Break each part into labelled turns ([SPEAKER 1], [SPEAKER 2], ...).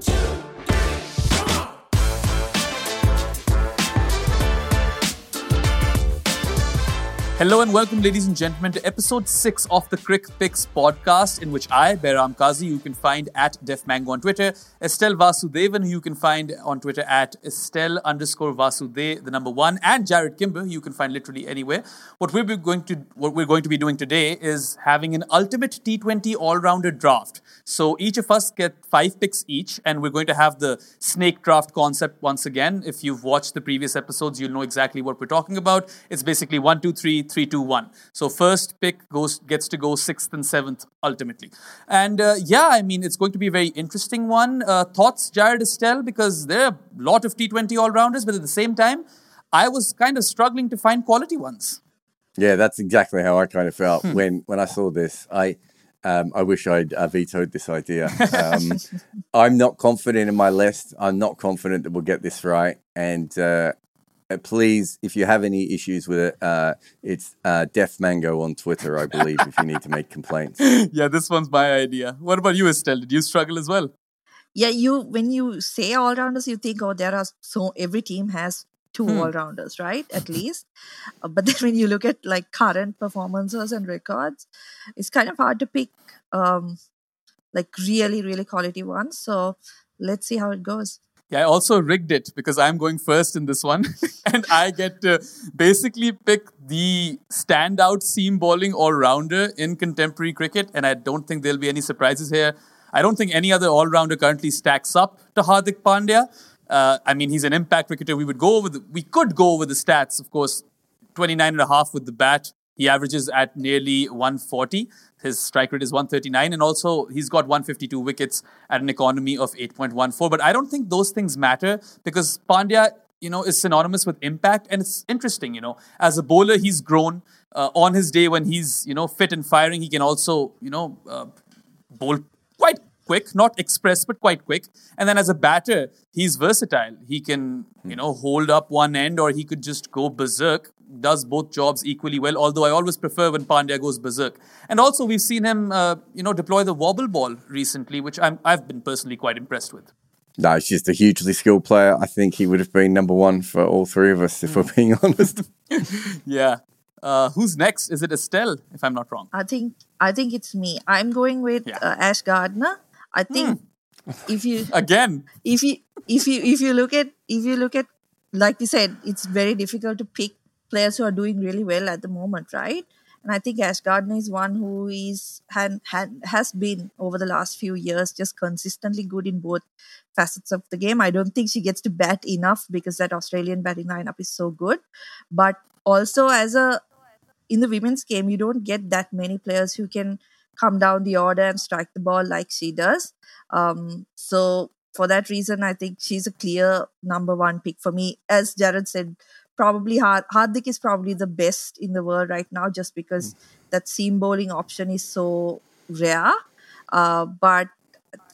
[SPEAKER 1] two. Hello and welcome, ladies and gentlemen, to episode 6 of the Crick Picks podcast, in which I, Behram Kazi, you can find at DefMango on Twitter, Estelle Vasudevan, who you can find on Twitter at Estelle underscore Vasude, the number one, and Jarrod Kimber, who you can find literally anywhere. What we're going to what we're going to be doing today is having an ultimate T20 all-rounder draft. So each of us get five picks each, and we're going to have the snake draft concept once again. If you've watched the previous episodes, you'll know exactly what we're talking about. It's basically one, two, three three, two, one. So first pick goes gets to go sixth and seventh ultimately. And uh, yeah, I mean it's going to be a very interesting one. Uh, thoughts, Jarrod Estelle, because there are a lot of T20 all rounders, but at the same time, I was kind of struggling to find quality ones.
[SPEAKER 2] Yeah, that's exactly how I kind of felt hmm. when when I saw this. I. Um, I wish I'd uh, vetoed this idea. Um, I'm not confident in my list. I'm not confident that we'll get this right. And uh, uh, please, if you have any issues with it, uh, it's uh, Def Mango on Twitter, I believe, if you need to make complaints.
[SPEAKER 1] Yeah, this one's my idea. What about you, Estelle? Did you struggle as well?
[SPEAKER 3] Yeah, you when you say all rounders, you think, oh, there are so every team has two hmm. all rounders, right? At least. Uh, but then when you look at like current performances and records, it's kind of hard to pick um, like really, really quality ones. So let's see how it goes.
[SPEAKER 1] Yeah, I also rigged it because I'm going first in this one. and I get to basically pick the standout seam bowling all rounder in contemporary cricket. And I don't think there'll be any surprises here. I don't think any other all rounder currently stacks up to Hardik Pandya. Uh, I mean, he's an impact cricketer. We would go over the, we could go over the stats, of course. 29 and a half with the bat. He averages at nearly 140. His strike rate is 139, and also he's got 152 wickets at an economy of 8.14. But I don't think those things matter because Pandya, you know, is synonymous with impact, and it's interesting. You know, as a bowler, he's grown. Uh, on his day when he's you know fit and firing, he can also you know uh, bowl quite quick, not express, but quite quick. And then as a batter, he's versatile. He can, you know, hold up one end or he could just go berserk does both jobs equally well, although I always prefer when Pandya goes berserk. And also, we've seen him, uh, you know, deploy the wobble ball recently, which i have been personally quite impressed with.
[SPEAKER 2] No, he's just a hugely skilled player. I think he would have been number one for all three of us, if we're being honest.
[SPEAKER 1] yeah. Uh, who's next? Is it Estelle, if I'm not wrong?
[SPEAKER 3] I think I think it's me. I'm going with yeah. uh, Ash Gardner. I think hmm. if you
[SPEAKER 1] again,
[SPEAKER 3] if you if you if you look at if you look at like you said, it's very difficult to pick players who are doing really well at the moment, right? And I think Ash Gardner is one who is had, had has been over the last few years just consistently good in both facets of the game. I don't think she gets to bat enough because that Australian batting lineup is so good. But also as a in the women's game, you don't get that many players who can come down the order and strike the ball like she does. Um, so for that reason, I think she's a clear number one pick for me. As Jarrod said, probably Hard- Hardik is probably the best in the world right now just because mm. that seam bowling option is so rare. Uh, but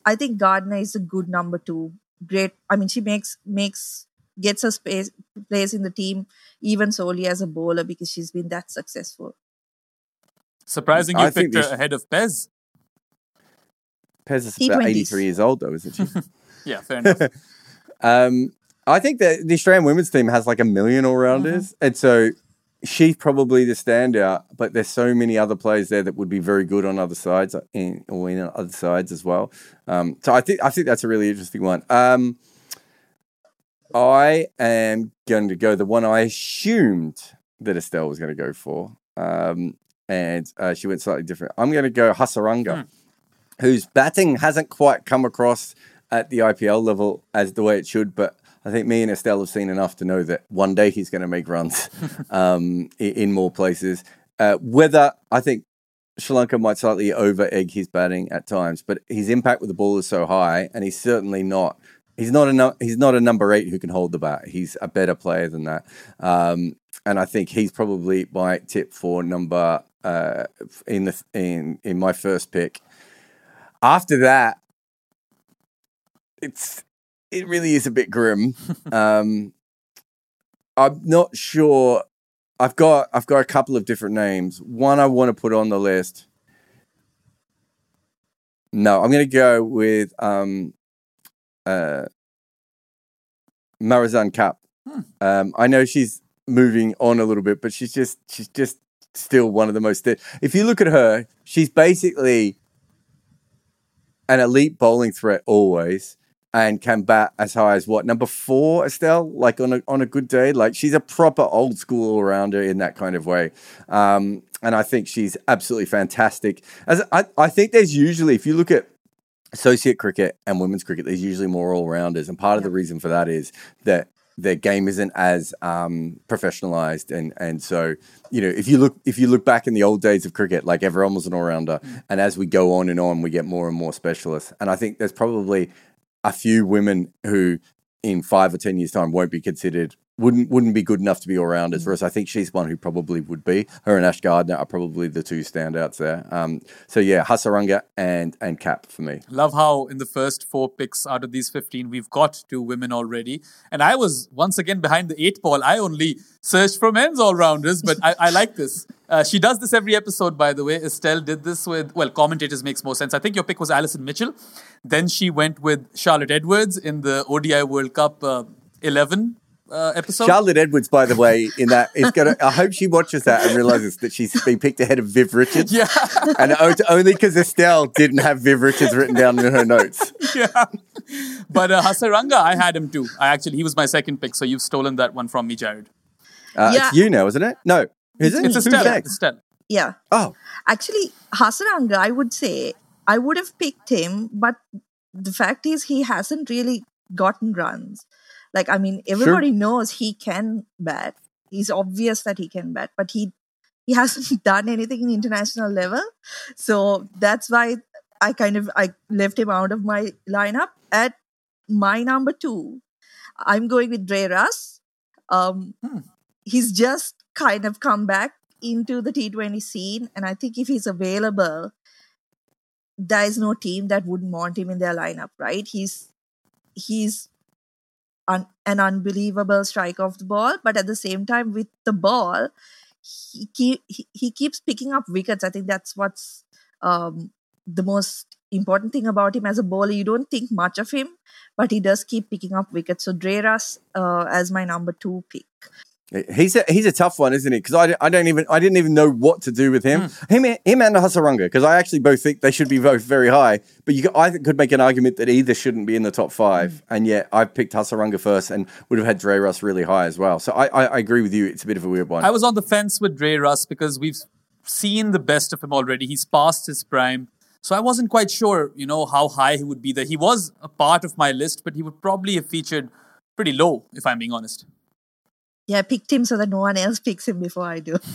[SPEAKER 3] I think Gardner is a good number two. Great. I mean, she makes makes gets her space plays in the team even solely as a bowler because she's been that successful.
[SPEAKER 1] Surprising you I picked her ahead of Pez.
[SPEAKER 2] Pez is about 83 years old, though, isn't she?
[SPEAKER 1] yeah, fair enough.
[SPEAKER 2] um, I think that the Australian women's team has like a million all rounders. Mm-hmm. And so she's probably the standout, but there's so many other players there that would be very good on other sides uh, in, or in other sides as well. Um, so I think I think that's a really interesting one. Um, I am going to go the one I assumed that Estelle was going to go for, um, and uh, she went slightly different. I'm going to go Hasaranga, mm. whose batting hasn't quite come across at the IPL level as the way it should, but I think me and Estelle have seen enough to know that one day he's going to make runs um, in, more places. Uh, whether I think Sri Lanka might slightly over egg his batting at times, but his impact with the ball is so high, and he's certainly not. He's not a no, he's not a number eight who can hold the bat. He's a better player than that, um, and I think he's probably my tip for number uh, in the in in my first pick. After that, it's it really is a bit grim. um, I'm not sure. I've got I've got a couple of different names. One I want to put on the list. No, I'm going to go with um, uh, Marizanne Kapp.
[SPEAKER 1] Hmm.
[SPEAKER 2] Um, I know she's moving on a little bit, but she's just she's just still one of the most. If you look at her, she's basically an elite bowling threat always, and can bat as high as what number four, Estelle? Like on a on a good day, like she's a proper old school all rounder in that kind of way. Um, and I think she's absolutely fantastic. As I, I think there's usually, if you look at associate cricket and women's cricket, there's usually more all rounders, and part of the reason for that is that their game isn't as um, professionalized, and and so you know if you look if you look back in the old days of cricket, like everyone was an all rounder, and as we go on and on, we get more and more specialists, and I think there's probably a few women who in five or ten years time won't be considered wouldn't wouldn't be good enough to be all rounders. Whereas I think she's one who probably would be. Her and Ash Gardner are probably the two standouts there. Um, so yeah, Hasaranga and and Kapp for me.
[SPEAKER 1] Love how in the first four picks out of these 15, we've got two women already. And I was once again behind the eight ball. I only searched for men's all rounders, but I, I like this. Uh, she does this every episode, by the way. Estelle did this with, well, commentators makes more sense. I think your pick was Alison Mitchell. Then she went with Charlotte Edwards in the ODI World Cup uh, 11 uh, episode.
[SPEAKER 2] Charlotte Edwards, by the way, in that is gonna. I hope she watches that and realizes that she's been picked ahead of Viv Richards.
[SPEAKER 1] Yeah.
[SPEAKER 2] and o- only because Estelle didn't have Viv Richards written down in her notes.
[SPEAKER 1] yeah. But uh, Hasaranga, I had him too. I actually, he was my second pick, so you've stolen that one from me, Jarrod.
[SPEAKER 2] Uh,
[SPEAKER 3] Yeah.
[SPEAKER 2] It's you now, isn't it? No, is it?
[SPEAKER 1] It's
[SPEAKER 2] Who's
[SPEAKER 1] Estelle.
[SPEAKER 2] next?
[SPEAKER 1] It's Estelle.
[SPEAKER 3] Yeah.
[SPEAKER 2] Oh,
[SPEAKER 3] Actually, Hasaranga, I would say I would have picked him, but the fact is he hasn't really gotten runs. Like, I mean, everybody knows he can bat. He's obvious that he can bat, but he he hasn't done anything in international level. So that's why I kind of I left him out of my lineup. At my number two, I'm going with Dre Russ. Um,
[SPEAKER 1] Hmm.
[SPEAKER 3] He's just kind of come back into the T20 scene, and I think if he's available, there is no team that wouldn't want him in their lineup, right? He's he's un, an unbelievable strike of the ball, but at the same time, with the ball, he keep, he, he keeps picking up wickets. I think that's what's um, the most important thing about him as a bowler. You don't think much of him, but he does keep picking up wickets. So Dre Russ uh, as my number two pick.
[SPEAKER 2] He's a he's a tough one, isn't he? Because I, I don't even I didn't even know what to do with him. Hmm. Him him and Hasaranga because I actually both think they should be both very high. But you I could make an argument that either shouldn't be in the top five, hmm. and yet I picked Hasaranga first and would have had Dre Russ really high as well. So I, I, I agree with you. It's a bit of a weird one.
[SPEAKER 1] I was on the fence with Dre Russ because we've seen the best of him already. He's past his prime. So I wasn't quite sure, you know, how high he would be there. He was a part of my list, but he would probably have featured pretty low, if I'm being honest.
[SPEAKER 3] Yeah, I picked him so that no one else picks him before I do.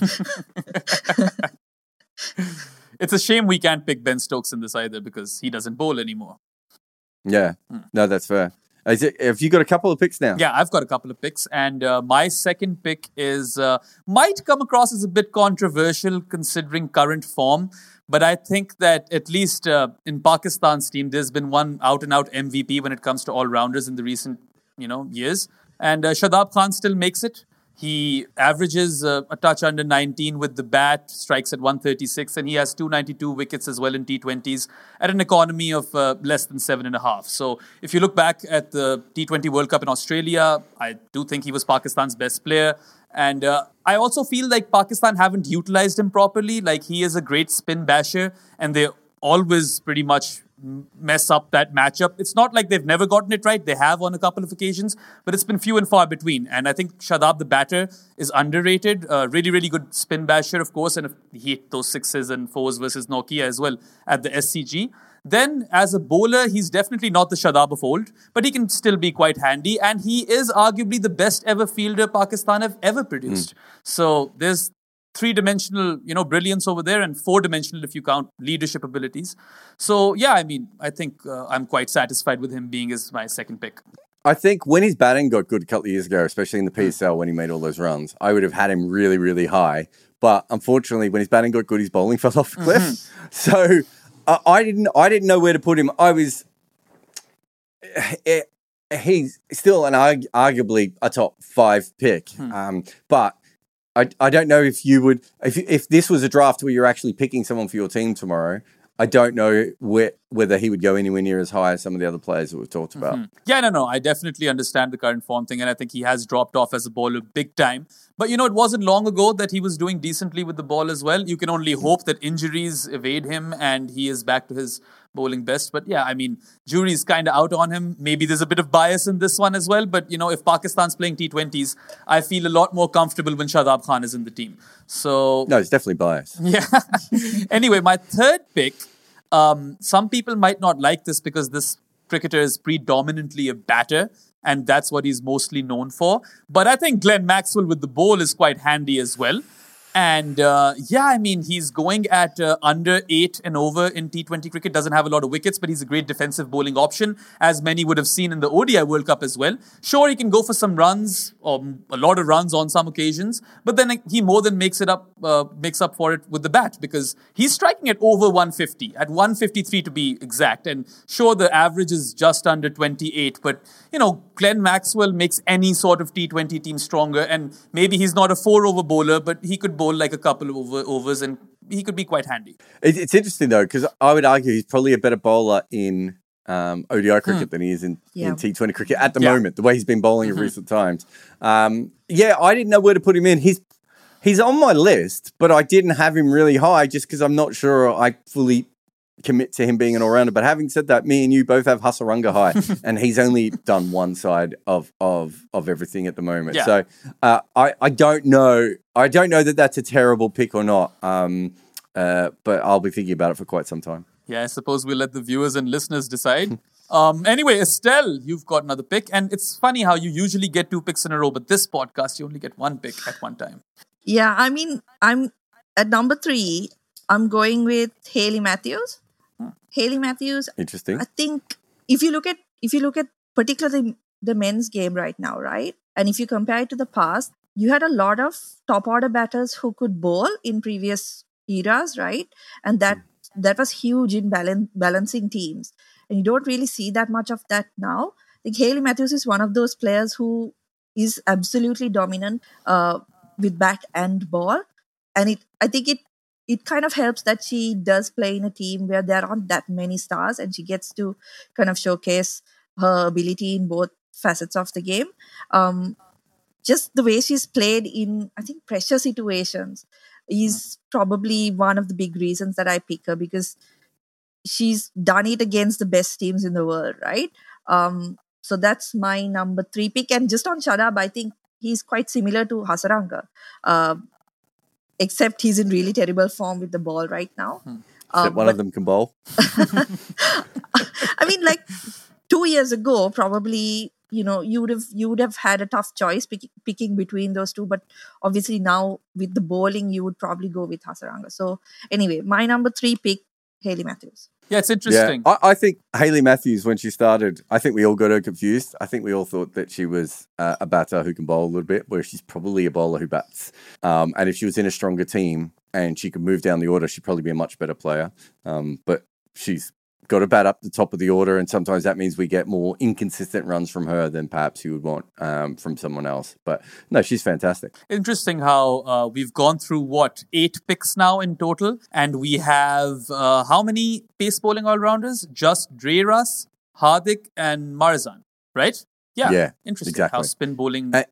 [SPEAKER 1] It's a shame we can't pick Ben Stokes in this either because he doesn't bowl anymore.
[SPEAKER 2] yeah, no, that's fair. Is it, have you got a couple of picks now?
[SPEAKER 1] Yeah, I've got a couple of picks, and uh, my second pick is uh, might come across as a bit controversial considering current form, but I think that at least uh, in Pakistan's team, there's been one out and out MVP when it comes to all rounders in the recent you know years, and uh, Shadab Khan still makes it. He averages uh, a touch under 19 with the bat, strikes at 136, and he has 292 wickets as well in T20s at an economy of uh, less than seven and a half. So, if you look back at the T20 World Cup in Australia, I do think he was Pakistan's best player. And uh, I also feel like Pakistan haven't utilized him properly. Like, he is a great spin basher, and they always pretty much mess up that matchup. It's not like they've never gotten it right. They have on a couple of occasions, but it's been few and far between. And I think Shadab, the batter, is underrated. Uh, really, really good spin basher, of course, and he hit those sixes and fours versus Nortje as well at the SCG. Then, as a bowler, he's definitely not the Shadab of old, but he can still be quite handy. And he is arguably the best ever fielder Pakistan have ever produced. So there's three dimensional, you know, brilliance over there, and four dimensional if you count leadership abilities. So yeah, I mean, I think uh, I'm quite satisfied with him being as my second pick.
[SPEAKER 2] I think when his batting got good a couple of years ago, especially in the PSL when he made all those runs, I would have had him really, really high. But unfortunately, when his batting got good, his bowling fell off the cliff. So uh, I didn't, I didn't know where to put him. I was, eh, he's still an arg- arguably a top five pick, um, but. I, I don't know if you would if if this was a draft where you're actually picking someone for your team tomorrow. I don't know where, whether he would go anywhere near as high as some of the other players that we've talked mm-hmm. about.
[SPEAKER 1] Yeah, no, no. I definitely understand the current form thing, and I think he has dropped off as a bowler big time. But you know, it wasn't long ago that he was doing decently with the ball as well. You can only hope that injuries evade him and he is back to his bowling best. But yeah, I mean, jury's kind of out on him. Maybe there's a bit of bias in this one as well. But you know, if Pakistan's playing T20s, I feel a lot more comfortable when Shadab Khan is in the team. So
[SPEAKER 2] No, it's definitely biased.
[SPEAKER 1] yeah. anyway, my third pick. Um, some people might not like this because this cricketer is predominantly a batter, and that's what he's mostly known for. But I think Glenn Maxwell with the ball is quite handy as well. And uh, yeah, I mean, he's going at uh, under eight and over in T20 cricket. Doesn't have a lot of wickets, but he's a great defensive bowling option, as many would have seen in the ODI World Cup as well. Sure, he can go for some runs or a lot of runs on some occasions, but then he more than makes it up, uh, makes up for it with the bat because he's striking at over 150, at 153 to be exact. And sure, the average is just under 28, but you know, Glenn Maxwell makes any sort of T20 team stronger. And maybe he's not a four over bowler, but he could bowl like a couple of over, overs and he could be quite handy.
[SPEAKER 2] It, it's interesting though because I would argue he's probably a better bowler in um, ODI cricket than he is in,
[SPEAKER 3] Yeah.
[SPEAKER 2] in T20 cricket at the
[SPEAKER 1] Yeah.
[SPEAKER 2] moment. The way he's been bowling in recent times. Um, yeah, I didn't know where to put him in. He's he's on my list, but I didn't have him really high just because I'm not sure I fully commit to him being an all rounder. But having said that, me and you both have Hasaranga high, and he's only done one side of of of everything at the moment.
[SPEAKER 1] Yeah.
[SPEAKER 2] So uh, I I don't know I don't know that that's a terrible pick or not. Um, uh, but I'll be thinking about it for quite some time.
[SPEAKER 1] Yeah, I suppose we'll let the viewers and listeners decide. Um, anyway, Estelle, you've got another pick. And it's funny how you usually get two picks in a row, but this podcast, you only get one pick at one time.
[SPEAKER 3] Yeah, I mean, I'm at number three. I'm going with Hayley Matthews. Hayley Matthews.
[SPEAKER 2] Interesting.
[SPEAKER 3] I think if you look at if you look at particularly the men's game right now, right, and if you compare it to the past, you had a lot of top order batters who could bowl in previous eras, right, and that that was huge in balan- balancing teams, and you don't really see that much of that now. I think Hayley Matthews is one of those players who is absolutely dominant uh, with bat and ball, and it I think it it kind of helps that she does play in a team where there aren't that many stars and she gets to kind of showcase her ability in both facets of the game. Um, just the way she's played in, I think, pressure situations is probably one of the big reasons that I pick her because she's done it against the best teams in the world, right? Um, so that's my number three pick. And just on Shadab, I think he's quite similar to Hasaranga. Uh, except he's in really terrible form with the ball right now.
[SPEAKER 2] Except
[SPEAKER 3] Uh,
[SPEAKER 2] one
[SPEAKER 3] but-
[SPEAKER 2] of them can bowl.
[SPEAKER 3] I mean, like two years ago, probably you know you would have you would have had a tough choice pick, picking between those two. But obviously now with the bowling, you would probably go with Hasaranga. So anyway, my number three pick, Hayley Matthews.
[SPEAKER 1] Yeah, it's interesting.
[SPEAKER 2] Yeah, I, I think Hayley Matthews, when she started, I think we all got her confused. I think we all thought that she was uh, a batter who can bowl a little bit, where she's probably a bowler who bats. Um, and if she was in a stronger team and she could move down the order, she'd probably be a much better player. Um, but she's got to bat up the top of the order, and sometimes that means we get more inconsistent runs from her than perhaps you would want um, from someone else. But no, she's fantastic.
[SPEAKER 1] Interesting how uh, we've gone through what eight picks now in total, and we have uh, how many pace bowling all rounders? Just Dre Russ, Hardik, and Marizanne, right? Yeah,
[SPEAKER 2] Yeah,
[SPEAKER 1] Interesting how spin bowling.
[SPEAKER 2] Uh,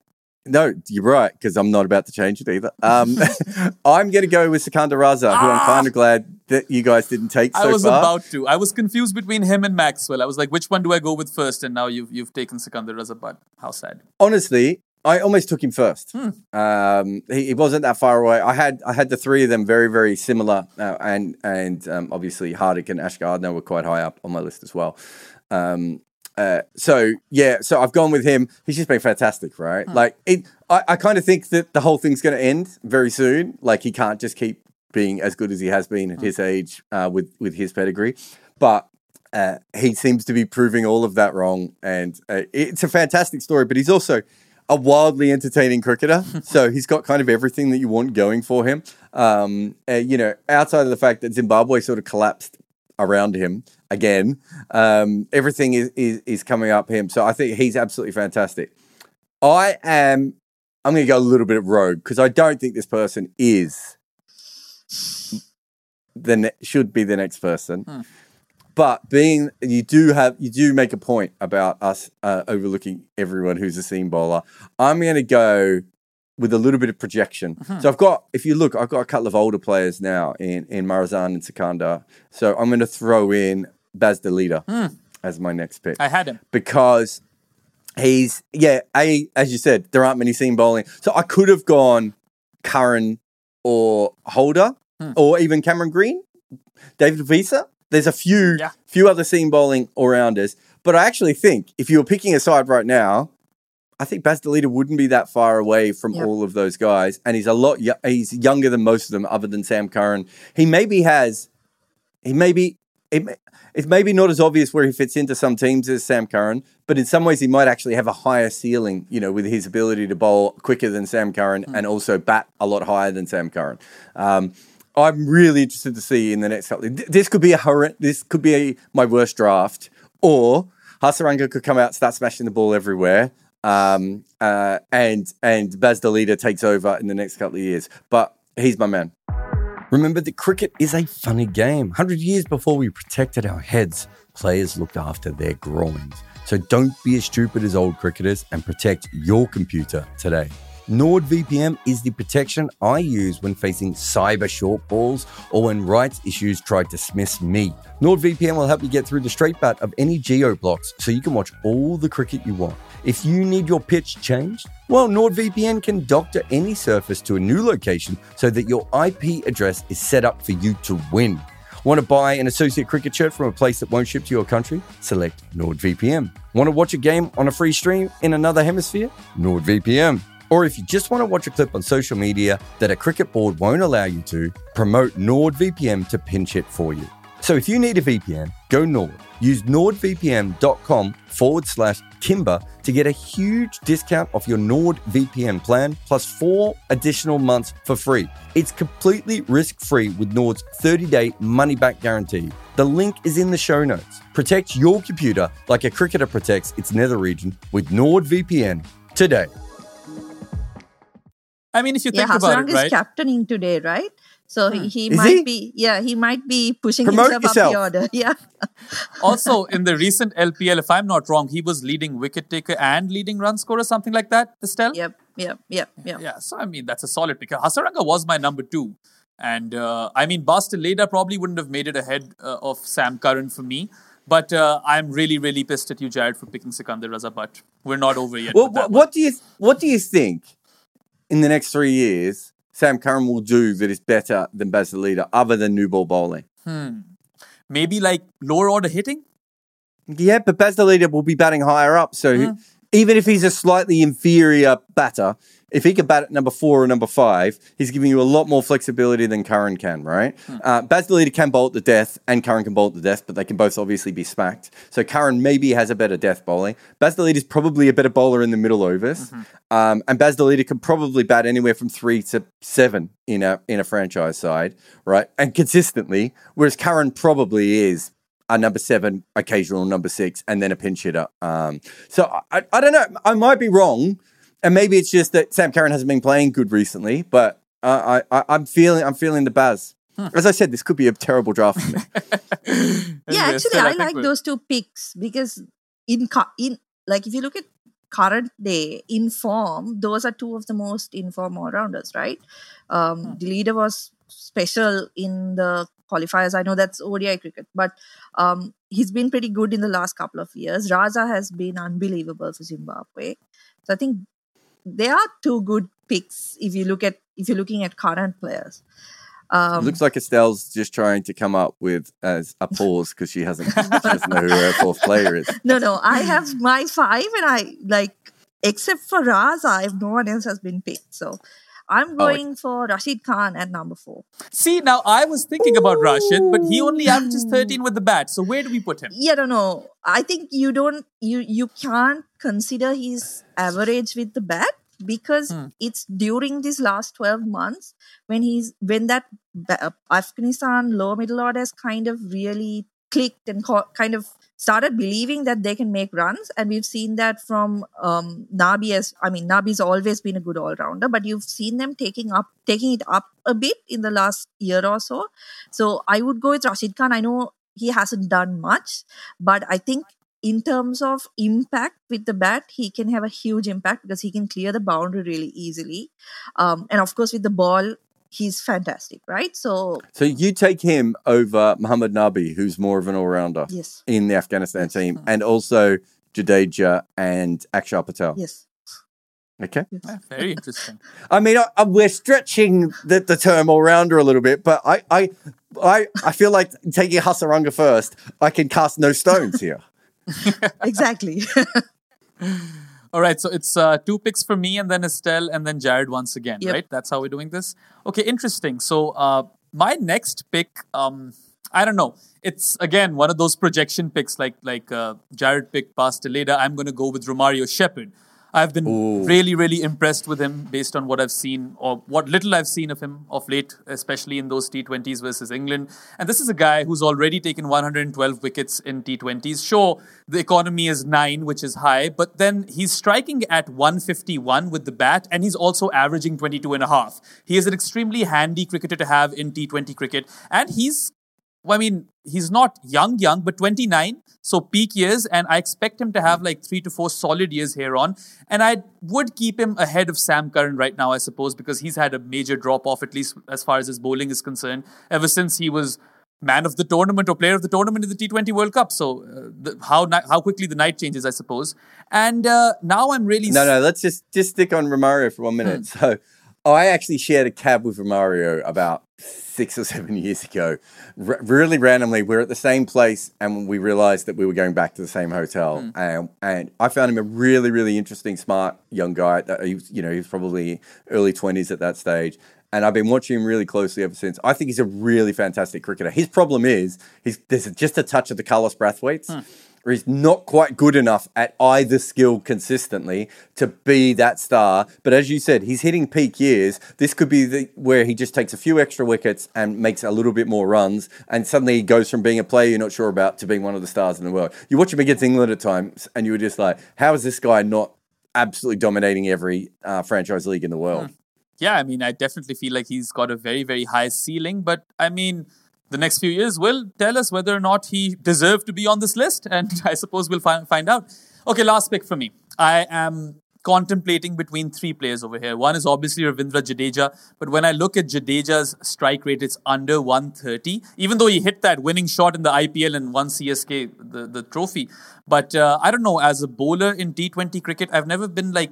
[SPEAKER 2] No, you're right, because I'm not about to change it either. Um, I'm going to go with Sikandar Raza, who I'm
[SPEAKER 1] Ah!
[SPEAKER 2] kind of glad that you guys didn't take so
[SPEAKER 1] I was
[SPEAKER 2] far.
[SPEAKER 1] about to. I was confused between him and Maxwell. I was like, which one do I go with first? And now you've you've taken Sikandar Raza, but how sad.
[SPEAKER 2] Honestly, I almost took him first.
[SPEAKER 1] Hmm.
[SPEAKER 2] Um, he, he wasn't that far away. I had I had the three of them very very similar, uh, and and um, obviously Hardik and Ash Gardner were quite high up on my list as well. Um, uh, so yeah, so I've gone with him. He's just been fantastic, right?
[SPEAKER 1] Hmm.
[SPEAKER 2] Like it, I, I kind of think that the whole thing's going to end very soon. Like he can't just keep being as good as he has been at
[SPEAKER 1] Hmm.
[SPEAKER 2] his age uh, with with his pedigree, but. Uh, he seems to be proving all of that wrong, and uh, it's a fantastic story. But he's also a wildly entertaining cricketer. so he's got kind of everything that you want going for him. Um, you know, outside of the fact that Zimbabwe sort of collapsed around him again, um, everything is, is is coming up him. So I think he's absolutely fantastic. I am. I'm going to go a little bit rogue because I don't think this person is the ne- should be the next person. Hmm. But being you do have you do make a point about us uh, overlooking everyone who's a seam bowler. I'm going to go with a little bit of projection. Hmm. So I've got, if you look, I've got a couple of older players now in in Marizanne and Sikandar. So I'm going to throw in Bas de Leede hmm. as my next pick
[SPEAKER 1] I had him.
[SPEAKER 2] because he's yeah. A as you said, there aren't many seam bowling, so I could have gone Curran or Holder or even Cameron Green, David Wiese. There's a few
[SPEAKER 1] Yeah.
[SPEAKER 2] few other seam bowling all rounders, but I actually think if you were picking a side right now. I think Bas de Leede wouldn't be that far away from
[SPEAKER 3] Yep.
[SPEAKER 2] all of those guys, and he's a lot. yo- He's younger than most of them, other than Sam Curran. He maybe has he maybe it, may- it's maybe not as obvious where he fits into some teams as Sam Curran, but in some ways he might actually have a higher ceiling, you know, with his ability to bowl quicker than Sam Curran and also bat a lot higher than Sam Curran. Um, I'm really interested to see in the next couple. th- This could be a horrend- This could be a, my worst draft, or Hasaranga could come out, start smashing the ball everywhere, um, uh, and and Bas de Leede takes over in the next couple of years. But he's my man. Remember that cricket is a funny game. 100 years before we protected our heads, players looked after their groins. So don't be as stupid as old cricketers and protect your computer today. NordVPN is the protection I use when facing cyber shortfalls or when rights issues try to dismiss me. NordVPN will help you get through the straight bat of any geo blocks so you can watch all the cricket you want. If you need your pitch changed, well, NordVPN can doctor any surface to a new location so that your IP address is set up for you to win. Want to buy an associate cricket shirt from a place that won't ship to your country? Select NordVPN. Want to watch a game on a free stream in another hemisphere? NordVPN. Or if you just want to watch a clip on social media that a cricket board won't allow you to, promote NordVPN to pinch it for you. So if you need a VPN, go Nord. Use nordvpn.com forward slash Kimber to get a huge discount off your NordVPN plan plus four additional months for free. It's completely risk free with Nord's 30 day money back guarantee. The link is in the show notes. Protect your computer like a cricketer protects its nether region with NordVPN today.
[SPEAKER 1] I mean, if you
[SPEAKER 3] Yeah,
[SPEAKER 1] think about
[SPEAKER 3] Hasarang
[SPEAKER 1] it, right?
[SPEAKER 3] is captaining today, right? So he, he might
[SPEAKER 2] he?
[SPEAKER 3] be, yeah, he might be pushing
[SPEAKER 2] Promote
[SPEAKER 3] himself
[SPEAKER 2] yourself.
[SPEAKER 3] up the order. Yeah.
[SPEAKER 1] also, in the recent LPL, if I'm not wrong, he was leading wicket taker and leading run scorer, something like that. Estelle.
[SPEAKER 3] Yep. Yep. Yep. Yep.
[SPEAKER 1] Yeah, so I mean that's a solid pick. Hasaranga was my number two, and uh, I mean Bas de Leede probably wouldn't have made it ahead uh, of Sam Curran for me. But uh, I'm really, really pissed at you, Jarrod, for picking Sikandar Raza. But we're not over yet.
[SPEAKER 2] Well, what, what do you what do you think in the next three years Sam Curran will do that is better than the other than new ball bowling?
[SPEAKER 1] one. Maybe like lower order hitting.
[SPEAKER 2] Yeah, but the will be batting higher up, so he- even if he's a slightly inferior batter, if he can bat at number four or number five, he's giving you a lot more flexibility than Curran can, right? Uh, Bas de Leede can bowl at the death, and Curran can bowl at the death, but they can both obviously be smacked. So Curran maybe has a better death bowling. Leede is probably a better bowler in the middle overs, um, and leader can probably bat anywhere from three to seven in a in a franchise side, right? And consistently, whereas Curran probably is a number seven, occasional number six, and then a pinch hitter. Um, so I, I don't know. I might be wrong, and maybe it's just that Sam Curran hasn't been playing good recently. But uh, I, I, I'm feeling, I'm feeling the buzz. As I said, this could be a terrible draft for me.
[SPEAKER 3] yeah, actually,
[SPEAKER 1] Estelle,
[SPEAKER 3] I, like
[SPEAKER 1] we're-
[SPEAKER 3] those two picks because in in like if you look at current day in form, those are two of the most in form all rounders, right? Um, De Leede was special in the qualifiers. I know that's ODI cricket, but um, he's been pretty good in the last couple of years. Raza has been unbelievable for Zimbabwe, so I think they are two good picks if you look at if you're looking at current players. Um,
[SPEAKER 2] Looks like Estelle's just trying to come up with as a pause because she hasn't, she doesn't know who her fourth player is.
[SPEAKER 3] No, no, I have my five, and I like, except for Raza, if no one else has been picked. So I'm
[SPEAKER 2] Oh,
[SPEAKER 3] going for Rashid Khan at number four.
[SPEAKER 1] See, now I was thinking about Rashid, but he only averages 13 with the bat. So where do we put him?
[SPEAKER 3] Yeah, no, no. I think you don't, you you can't consider his average with the bat because
[SPEAKER 1] Hmm.
[SPEAKER 3] it's during these last 12 months when he's when that Afghanistan lower middle order has kind of really clicked and co- kind of started believing that they can make runs, and we've seen that from um, Nabi. As I mean, Nabi's always been a good all rounder, but you've seen them taking up taking it up a bit in the last year or so. So I would go with Rashid Khan. I know he hasn't done much, but I think in terms of impact with the bat, he can have a huge impact because he can clear the boundary really easily. Um, and of course, with the ball, he's fantastic, right? So,
[SPEAKER 2] So you take him over Muhammad Nabi, who's more of an all rounder
[SPEAKER 3] yes,
[SPEAKER 2] in the Afghanistan team, uh-huh. and also Jadeja and Akshar Patel.
[SPEAKER 3] yes.
[SPEAKER 2] Okay.
[SPEAKER 1] Yeah, very interesting.
[SPEAKER 2] I mean, I, I, we're stretching the, the term all rounder a little bit, but I, I, I, I feel like taking Hasaranga first, I can cast no stones here.
[SPEAKER 3] exactly.
[SPEAKER 1] All right, so it's uh, two picks for me, and then Estelle, and then Jarrod once again,
[SPEAKER 3] Yep.
[SPEAKER 1] right? That's how we're doing this. Okay, interesting. So uh, my next pick, um, I don't know. It's again one of those projection picks, like like uh, Jared picked Bas de Leede. I'm going to go with Romario Shepherd. I've been
[SPEAKER 2] Ooh.
[SPEAKER 1] really, really impressed with him based on what I've seen or what little I've seen of him of late, especially in those T20s versus England. And this is a guy who's already taken 112 wickets in T20s. Sure, the economy is nine, which is high, but then he's striking at 151 with the bat, and he's also averaging 22 and a half. He is an extremely handy cricketer to have in T20 cricket, and he's well, I mean, he's not young, young, but 29, so peak years, and I expect him to have like three to four solid years here on. And I would keep him ahead of Sam Curran right now, I suppose, because he's had a major drop off, at least as far as his bowling is concerned, ever since he was man of the tournament or player of the tournament in the T20 World Cup. So uh, the, how ni- how quickly the night changes, I suppose. And uh, now I'm really
[SPEAKER 2] No, no, let's just just stick on Romario for one minute. So, Oh, I actually shared a cab with Romario about six or seven years ago. R- really randomly, we are at the same place, and we realized that we were going back to the same hotel. Hmm. And, and I found him a really, really interesting, smart young guy. That he was, you know, he was probably early twenties at that stage. And I've been watching him really closely ever since. I think he's a really fantastic cricketer. His problem is he's there's just a touch of the Carlos Brathwaite's hmm. Or he's not quite good enough at either skill consistently to be that star. But as you said, he's hitting peak years. This could be the, where he just takes a few extra wickets and makes a little bit more runs, and suddenly he goes from being a player you're not sure about to being one of the stars in the world. You watch him against England at times, and you were just like, how is this guy not absolutely dominating every uh, franchise league in the world?
[SPEAKER 1] yeah, I mean, I definitely feel like he's got a very, very high ceiling. But I mean, the next few years will tell us whether or not he deserved to be on this list. And I suppose we'll find, find out. Okay, last pick for me. I am contemplating between three players over here. One is obviously Ravindra Jadeja, but when I look at Jadeja's strike rate, it's under 130, even though he hit that winning shot in the IPL and won CSK the, the trophy. But uh, I don't know, as a bowler in T20 cricket, I've never been like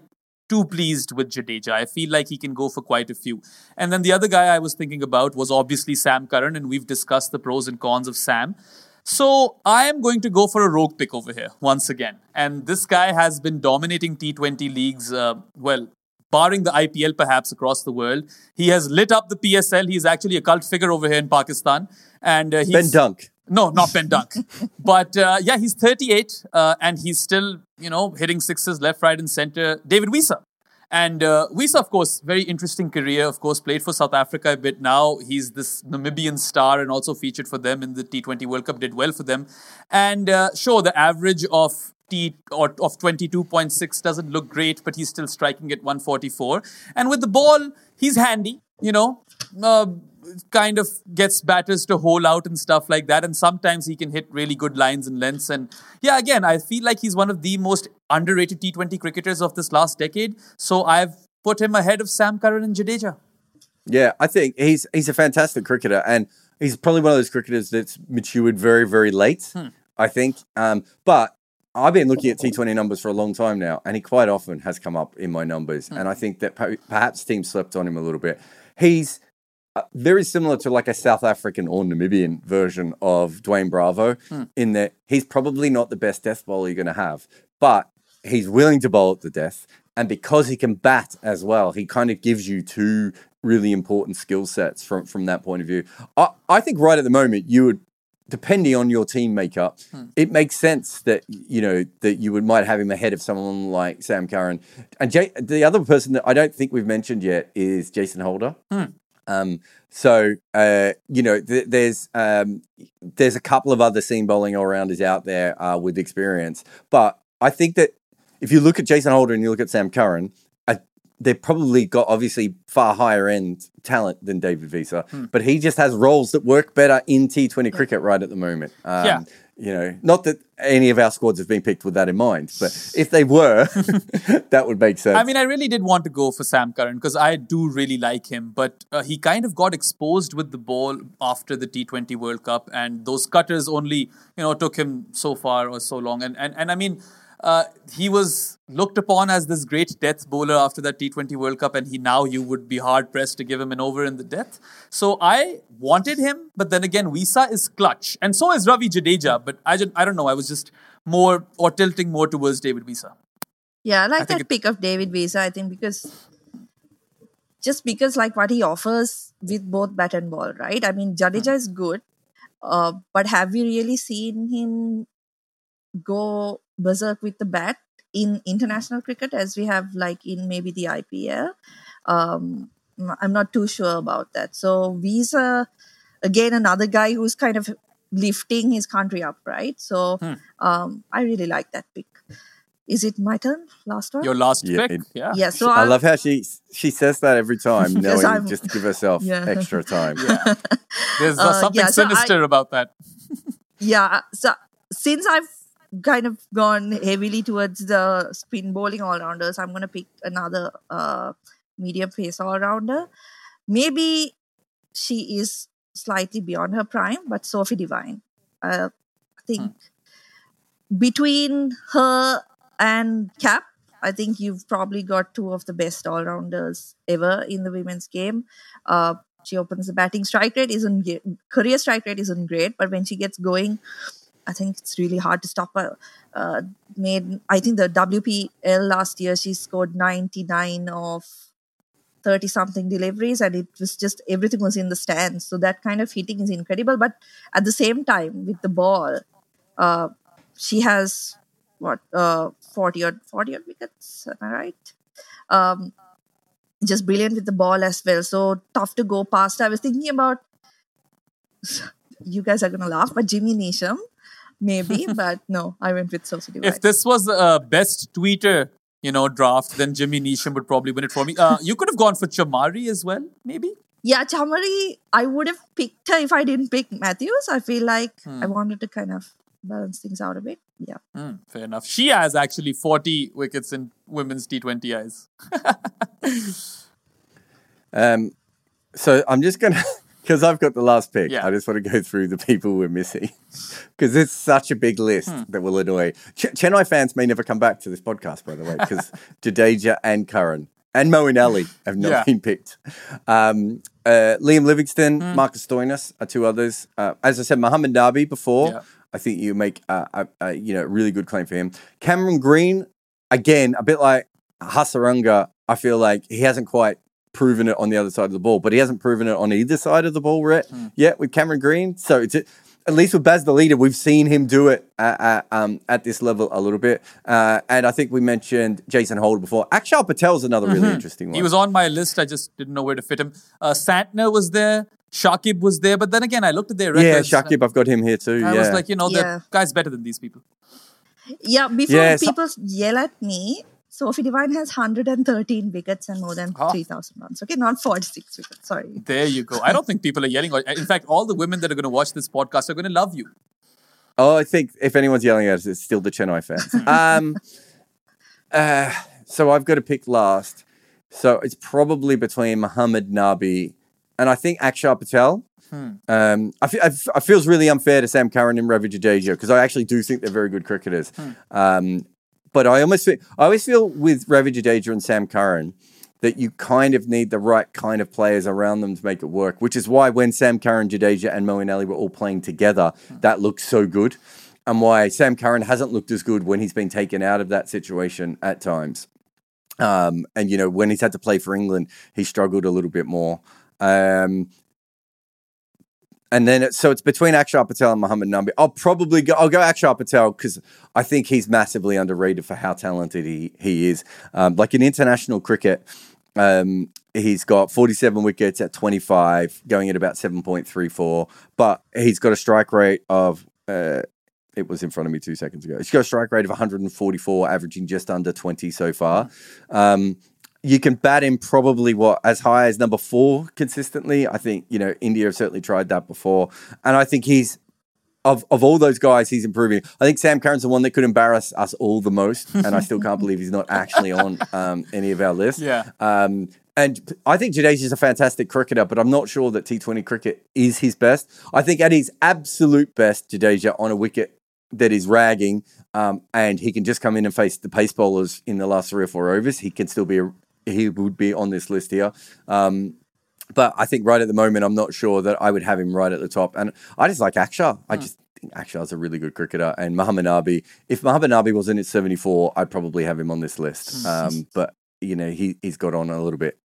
[SPEAKER 1] too pleased with Jadeja. I feel like he can go for quite a few. And then the other guy I was thinking about was obviously Sam Curran, and we've discussed the pros and cons of Sam. So I am going to go for a rogue pick over here once again. And this guy has been dominating T20 leagues, uh, well, barring the IPL perhaps across the world. He has lit up the PSL. He's actually a cult figure over here in Pakistan. And uh, he's,
[SPEAKER 2] Ben Dunk.
[SPEAKER 1] No, not Ben Dunk. but uh, yeah, he's 38 uh, and he's still, you know, hitting sixes left, right, and center. David Wiese. And uh, Wiese, of course, very interesting career. Of course, played for South Africa a bit now. He's this Namibian star and also featured for them in the T20 World Cup, did well for them. And uh, sure, the average of T or of 22.6 doesn't look great, but he's still striking at 144. And with the ball, he's handy, you know. Uh, kind of gets batters to hole out and stuff like that. And sometimes he can hit really good lines and lengths. And yeah, again, I feel like he's one of the most underrated T20 cricketers of this last decade. So I've put him ahead of Sam Curran and Jadeja.
[SPEAKER 2] Yeah, I think he's he's a fantastic cricketer, and he's probably one of those cricketers that's matured very very late. I think, um, but I've been looking at T20 numbers for a long time now, and he quite often has come up in my numbers, and I think that perhaps teams slept on him a little bit. He's uh, very similar to like a South African or Namibian version of Dwayne Bravo, hmm. in that he's probably not the best death bowler you're going to have, but he's willing to bowl at the death. And because he can bat as well, he kind of gives you two really important skill sets from, from that point of view. I, I think right at the moment, you would, depending on your team makeup, hmm. it makes sense that, you know, that you would might have him ahead of someone like Sam Curran. And Jay, the other person that I don't think we've mentioned yet is Jason Holder. Hmm. Um, so uh, you know, th- there's um, there's a couple of other seam bowling all rounders out there uh, with experience, but I think that if you look at Jason Holder and you look at Sam Curran, uh, they've probably got obviously far higher end talent than David Wiese,
[SPEAKER 1] Hmm.
[SPEAKER 2] but he just has roles that work better in T20 cricket right at the moment. Um,
[SPEAKER 1] Yeah.
[SPEAKER 2] You know, not that any of our squads have been picked with that in mind, but if they were, that would make sense.
[SPEAKER 1] I mean, I really did want to go for Sam Curran because I do really like him, but uh, he kind of got exposed with the ball after the T20 World Cup, and those cutters only, you know, took him so far or so long. And and and I mean, uh, he was looked upon as this great death bowler after that T20 World Cup, and he now you would be hard pressed to give him an over in the death. So I wanted him, but then again, Wiese is clutch, and so is Ravi Jadeja. But I just, I don't know, I was just more or tilting more towards David Wiese.
[SPEAKER 3] Yeah, I like
[SPEAKER 1] think
[SPEAKER 3] that
[SPEAKER 1] it-
[SPEAKER 3] pick of David Wiese. I think because just because like what he offers with both bat and ball, right? I mean, Jadeja is good, uh, but have we really seen him go berserk with the bat in international cricket as we have like in maybe the IPL? Um, I'm not too sure about that. So Wiese, again, another guy who's kind of lifting his country up, right? So um, I really like that pick. Is it my turn? Last one?
[SPEAKER 1] Your last
[SPEAKER 2] Yeah,
[SPEAKER 1] pick, yeah.
[SPEAKER 3] yeah, so
[SPEAKER 2] I
[SPEAKER 3] I'll-
[SPEAKER 2] love how she she says that every time,
[SPEAKER 3] Because
[SPEAKER 2] knowing
[SPEAKER 3] I'm-
[SPEAKER 2] just to give herself
[SPEAKER 3] Yeah.
[SPEAKER 2] extra time.
[SPEAKER 1] Yeah. There's uh, something
[SPEAKER 3] yeah, so I-
[SPEAKER 1] sinister about that.
[SPEAKER 3] yeah so since i've kind of gone heavily towards the spin bowling all rounders i'm going to pick another uh medium pace all rounder maybe she is slightly beyond her prime but sophie devine uh, i think between her and kapp i think you've probably got two of the best all rounders ever in the women's game. Uh she opens the batting strike rate isn't career strike rate isn't great but when she gets going I think it's really hard to stop her. Uh, made I think the WPL last year she scored 99 of 30 something deliveries and it was just everything was in the stands. So that kind of hitting is incredible. But at the same time with the ball, uh, she has what uh, 40 or 40 odd wickets. Am I right? Um, just brilliant with the ball as well. So tough to go past. I was thinking about you guys are gonna laugh, but Jimmy Neesham, maybe, but no, I went with Sophie Devine.
[SPEAKER 1] If this was a best tweeter, you know, draft, then Jimmy Neesham would probably win it for me. Uh, you could have gone for Chamari as well, maybe.
[SPEAKER 3] yeah, Chamari, I would have picked her if I didn't pick Matthews. I feel like I wanted to kind of balance things out a bit. Yeah.
[SPEAKER 1] Hmm, fair enough. She has actually 40 wickets in women's T20Is.
[SPEAKER 2] Um, so I'm just gonna because I've got the last pick.
[SPEAKER 1] Yeah.
[SPEAKER 2] I just want to go through the people we're missing because it's such a big list
[SPEAKER 1] Hmm.
[SPEAKER 2] that will annoy Ch- Chennai fans. May never come back to this podcast, by the way, because Jadeja and Curran and Moeen Ali have not
[SPEAKER 1] Yeah.
[SPEAKER 2] been picked. Um, uh, Liam Livingstone,
[SPEAKER 1] Hmm.
[SPEAKER 2] Marcus Stoinis are two others. Uh, as I said, Mohammed Nabi before.
[SPEAKER 1] Yeah.
[SPEAKER 2] I think you make a, a, a you know a really good claim for him. Cameron Green, again, a bit like Hasaranga. I feel like he hasn't quite proven it on the other side of the ball, but he hasn't proven it on either side of the ball yet,
[SPEAKER 1] Hmm.
[SPEAKER 2] yet with Cameron Green. So it's at least with Bas de Leede, we've seen him do it at, at, um, at this level a little bit. Uh, and I think we mentioned Jason Holder before. Akshar Patel's another really interesting one.
[SPEAKER 1] Mm-hmm. He was on my list. I just didn't know where to fit him. Uh, Santner was there. Shakib was there. But then again, I looked at their
[SPEAKER 2] yeah. Shakib, I've got him here too.
[SPEAKER 1] I
[SPEAKER 2] yeah.
[SPEAKER 1] was like, you know,
[SPEAKER 3] Yeah.
[SPEAKER 1] the guy's better than these people.
[SPEAKER 3] Yeah, before
[SPEAKER 2] Yeah, so-
[SPEAKER 3] people yell at me, Sophie Devine has 113 wickets and more than
[SPEAKER 1] Ah.
[SPEAKER 3] 3,000 runs. Okay, not 46 wickets. Sorry.
[SPEAKER 1] There you go. I don't think people are yelling. In fact, all the women that are going to watch this podcast are going to love you.
[SPEAKER 2] Oh, I think if anyone's yelling at us, it's still the Chennai fans. um, uh, so I've got to pick last. So it's probably between Muhammad Nabi and I think Akshar Patel. Um, I, fe- I, f- I feels really unfair to Sam Curran and Ravi Jadeja because I actually do think they're very good cricketers. Um, but I almost feel, I always feel with Ravi Jadeja and Sam Curran that you kind of need the right kind of players around them to make it work, which is why when Sam Curran, Jadeja, and Moeen Ali were all playing together, that looked so good. And why Sam Curran hasn't looked as good when he's been taken out of that situation at times. Um, and, you know, when he's had to play for England, he struggled a little bit more. Um, and then it, so it's between Akshar Patel and Muhammad Nabi. I'll probably go. I'll go Akshar Patel because I think he's massively underrated for how talented he he is. Um, like in international cricket, Um, he's got 47 wickets at 25, going at about 7.34, but he's got a strike rate of. Uh, it was in front of me two seconds ago. He's got a strike rate of 144, averaging just under 20 so far. Um, you can bat him probably what as high as number four consistently. I think you know India have certainly tried that before, and I think he's of of all those guys, he's improving. I think Sam Curran's the one that could embarrass us all the most, and I still can't believe he's not actually on um, any of our lists.
[SPEAKER 1] Yeah.
[SPEAKER 2] Um, and I think Jadeja is a fantastic cricketer, but I'm not sure that T20 cricket is his best. I think at his absolute best, Jadeja on a wicket that is ragging, um, and he can just come in and face the pace bowlers in the last three or four overs. He can still be a, he would be on this list here. Um, but I think right at the moment, I'm not sure that I would have him right at the top. And I just like Akshar. I just think Akshar's a really good cricketer. And Muhammad Nabi, if Muhammad Nabi wasn't at 74, I'd probably have him on this list. Um, but, you know, he, he's got on a little bit.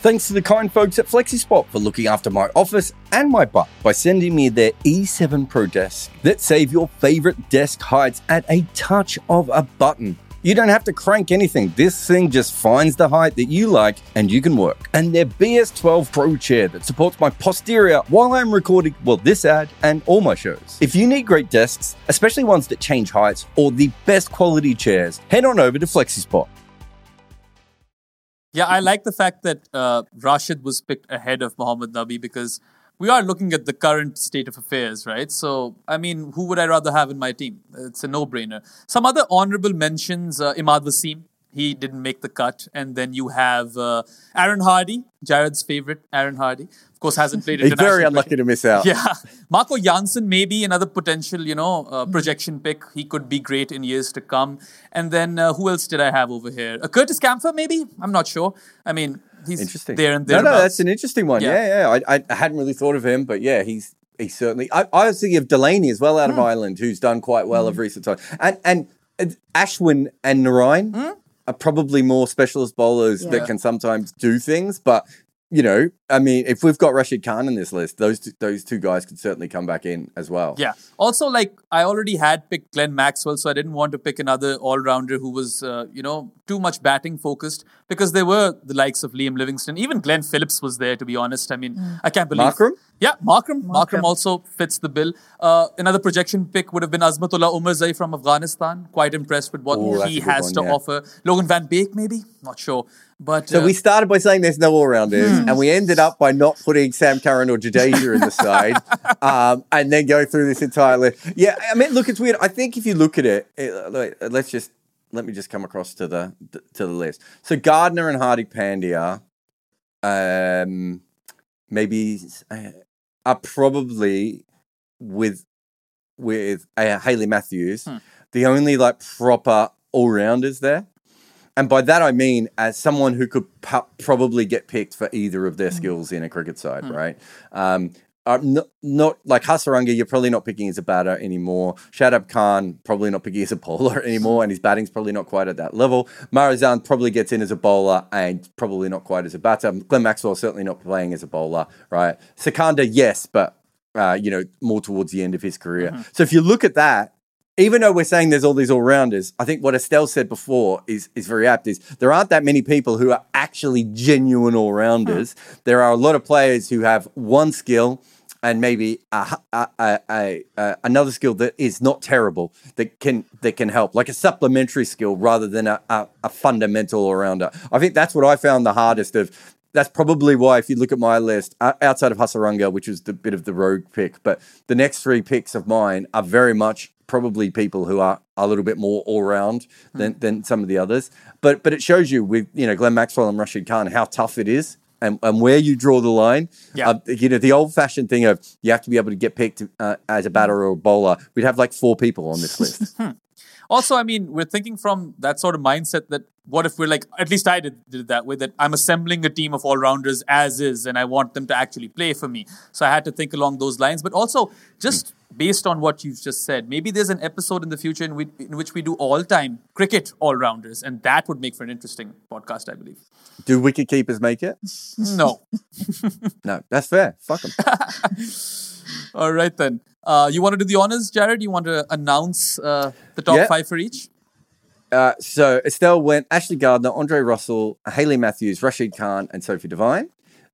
[SPEAKER 2] Thanks to the kind folks at FlexiSpot for looking after my office and my butt by sending me their E7 Pro desk that save your favorite desk heights at a touch of a button. You don't have to crank anything. This thing just finds the height that you like and you can work. And their BS12 Pro chair that supports my posterior while I'm recording, well, this ad and all my shows. If you need great desks, especially ones that change heights or the best quality chairs, head on over to FlexiSpot.
[SPEAKER 1] Yeah, I like the fact that uh, Rashid was picked ahead of Mohammad Nabi because we are looking at the current state of affairs, right? So, I mean, who would I rather have in my team? It's a no-brainer. Some other honorable mentions: uh, Imad Wasim, he didn't make the cut, and then you have uh, Aaron Hardy, Jarrod's favorite, Aaron Hardy. Of course, hasn't played.
[SPEAKER 2] He's very unlucky to miss out.
[SPEAKER 1] Yeah, Marco Janssen maybe another potential, you know, uh, projection pick. He could be great in years to come. And then uh, who else did I have over here? Uh, Curtis Campher, maybe. I'm not sure. I mean, he's
[SPEAKER 2] Interesting.
[SPEAKER 1] there and there.
[SPEAKER 2] no, no, that's an interesting one.
[SPEAKER 1] Yeah.
[SPEAKER 2] Yeah, yeah. I, I hadn't really thought of him, but yeah, he's he's certainly. I, I was thinking of Delany as well out
[SPEAKER 1] Hmm.
[SPEAKER 2] of Ireland, who's done quite well of recent time, and and uh, Ashwin and Narayan
[SPEAKER 1] Hmm?
[SPEAKER 2] Are probably more specialist bowlers
[SPEAKER 3] Yeah.
[SPEAKER 2] that can sometimes do things, but. You know, I mean, if we've got Rashid Khan in this list, those two, those two guys could certainly come back in as well.
[SPEAKER 1] Yeah. Also, like I already had picked Glenn Maxwell, so I didn't want to pick another all-rounder who was, uh, you know, too much batting focused because there were the likes of Liam Livingstone, even Glenn Phillips was there. To be honest, I mean, I can't believe.
[SPEAKER 2] Markram?
[SPEAKER 1] Yeah, Markram. Markram,
[SPEAKER 3] Markram.
[SPEAKER 1] also fits the bill. Uh, another projection pick would have been Azmatullah Omarzai from Afghanistan. Quite impressed with what
[SPEAKER 2] Ooh,
[SPEAKER 1] he has
[SPEAKER 2] one,
[SPEAKER 1] to
[SPEAKER 2] yeah.
[SPEAKER 1] offer. Logan Van Beek, maybe not sure, but
[SPEAKER 2] So
[SPEAKER 1] uh,
[SPEAKER 2] we started by saying there's no all rounders, and we ended up by not putting Sam Curran or Jadeja in the side, um, and then go through this entire list. Yeah, I mean, look, it's weird. I think if you look at it, it let's just let me just come across to the to the list. So Gardner and Hardik Pandya, um, maybe uh, are probably with with uh, Hayley Matthews,
[SPEAKER 1] Hmm.
[SPEAKER 2] the only like proper all rounders there. And by that I mean as someone who could probably get picked for either of their skills in a cricket side, right? Um, not, not like Hasaranga, you're probably not picking as a batter anymore. Shadab Khan, probably not picking as a bowler anymore, and his batting's probably not quite at that level. Marizanne probably gets in as a bowler and probably not quite as a batter. Glenn Maxwell certainly not playing as a bowler, right? Sikandar, yes, but uh, you know, more towards the end of his career. So if you look at that, even though we're saying there's all these all rounders, I think what Estelle said before is is very apt. Is there aren't that many people who are actually genuine all rounders. Hmm. There are a lot of players who have one skill and maybe a, a, a, another skill that is not terrible that can that can help, like a supplementary skill rather than a, a, a fundamental all rounder. I think that's what I found the hardest of that's probably why, if you look at my list, outside of Hasaranga, which was the bit of the rogue pick, but the next three picks of mine are very much probably people who are a little bit more all round than, than some of the others. But but it shows you with you know Glenn Maxwell and Rashid Khan how tough it is. And, and where you draw the line,
[SPEAKER 1] Yeah.
[SPEAKER 2] uh, you know the old-fashioned thing of you have to be able to get picked uh, as a batter or a bowler. We'd have like four people on this list.
[SPEAKER 1] Also, I mean, we're thinking from that sort of mindset that what if we're like, at least I did, did it that way, that I'm assembling a team of all rounders as is, and I want them to actually play for me. So I had to think along those lines. But also, just based on what you've just said, maybe there's an episode in the future in which, in which we do all time cricket all rounders, and that would make for an interesting podcast, I believe.
[SPEAKER 2] Do wicket keepers make it?
[SPEAKER 1] No.
[SPEAKER 2] No, that's fair. Fuck them.
[SPEAKER 1] all right, then. Uh, you want to do the honors, Jarrod? You want to announce uh, the top
[SPEAKER 2] Yeah.
[SPEAKER 1] five for each?
[SPEAKER 2] Uh, so Estelle went Ashley Gardner, Andre Russell, Hayley Matthews, Rashid Khan, and Sophie Devine.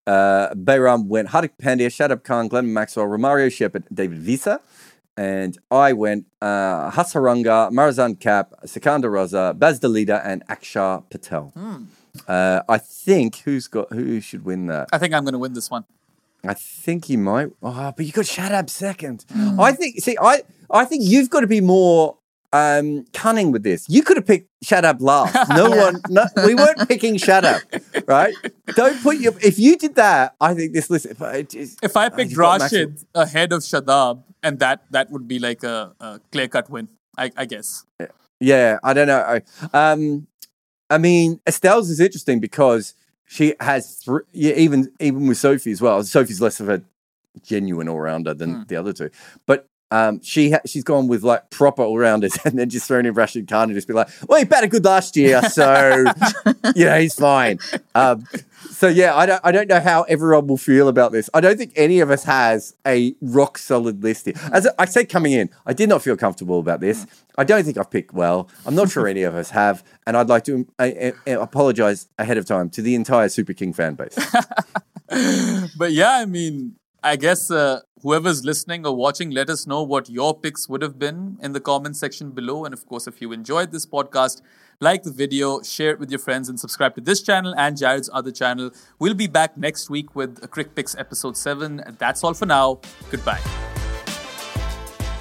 [SPEAKER 2] Uh, Behram went Hardik Pandya, Shadab Khan, Glenn Maxwell, Romario Shepherd, David Wiese. And I went uh, Hasaranga, Marizanne Kapp, Sikandar Raza, Bas de Leede, and Akshar Patel. Uh, I think who's got who should win that?
[SPEAKER 1] I think I'm going to win this one.
[SPEAKER 2] I think he might. Oh, but you got Shadab second. I think. See, I I think you've got to be more um, cunning with this. You could have picked Shadab last. No one. No, we weren't picking Shadab, right? Don't put your. If you did that, I think this list. If I, just,
[SPEAKER 1] If I
[SPEAKER 2] Oh,
[SPEAKER 1] picked
[SPEAKER 2] Maxwell.
[SPEAKER 1] Rashid ahead of Shadab, and that that would be like a, a clear cut win, I, I guess.
[SPEAKER 2] Yeah, I don't know. I, um, I mean, Estelle's is interesting because she has three. Yeah, even even with Sophie as well. Sophie's less of a genuine all rounder than hmm. the other two, but. Um, she ha- she's gone with like proper all rounders and then just thrown in Rashid Khan and just be like, well, he batted good last year, so you know he's fine. Um, so yeah, I don't I don't know how everyone will feel about this. I don't think any of us has a rock solid list here. As I said coming in, I did not feel comfortable about this. I don't think I've picked well. I'm not sure any of us have, and I'd like to uh, uh, apologize ahead of time to the entire Super King fan base.
[SPEAKER 1] But yeah, I mean, I guess uh, whoever's listening or watching, let us know what your picks would have been in the comment section below. And of course, if you enjoyed this podcast, like the video, share it with your friends, and subscribe to this channel and Jarrod's other channel. We'll be back next week with a Crickpicks episode 7. That's all for now. Goodbye.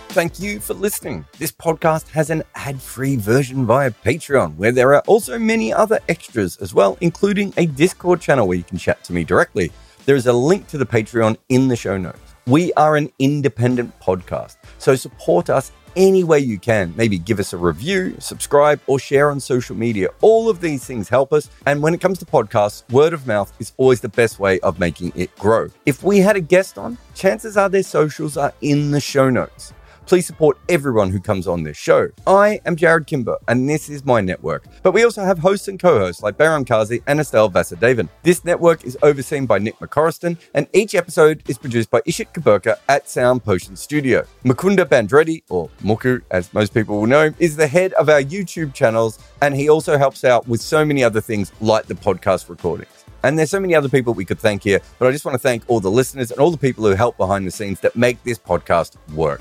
[SPEAKER 2] Thank you for listening. This podcast has an ad free version via Patreon, where there are also many other extras as well, including a Discord channel where you can chat to me directly. There is a link to the Patreon in the show notes. We are an independent podcast, so support us any way you can. Maybe give us a review, subscribe, or share on social media. All of these things help us. And when it comes to podcasts, word of mouth is always the best way of making it grow. If we had a guest on, chances are their socials are in the show notes. Please support everyone who comes on this show. I am Jarrod Kimber, and this is my network. But we also have hosts and co-hosts like Behram Qazi and Estelle Vasudevan. This network is overseen by Nick McCorriston, and each episode is produced by Ishit Kuberkar at Sound Potion Studio. Mukunda Bandreddi, or Muku as most people will know, is the head of our YouTube channels, and he also helps out with so many other things like the podcast recordings. And there's so many other people we could thank here, but I just want to thank all the listeners and all the people who help behind the scenes that make this podcast work.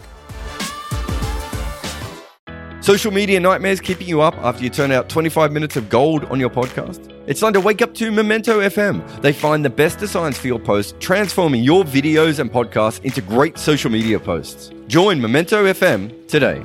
[SPEAKER 2] Social media nightmares keeping you up after you turn out 25 minutes of gold on your podcast? It's time to wake up to Memento FM. They find the best designs for your posts, transforming your videos and podcasts into great social media posts. Join Memento FM today.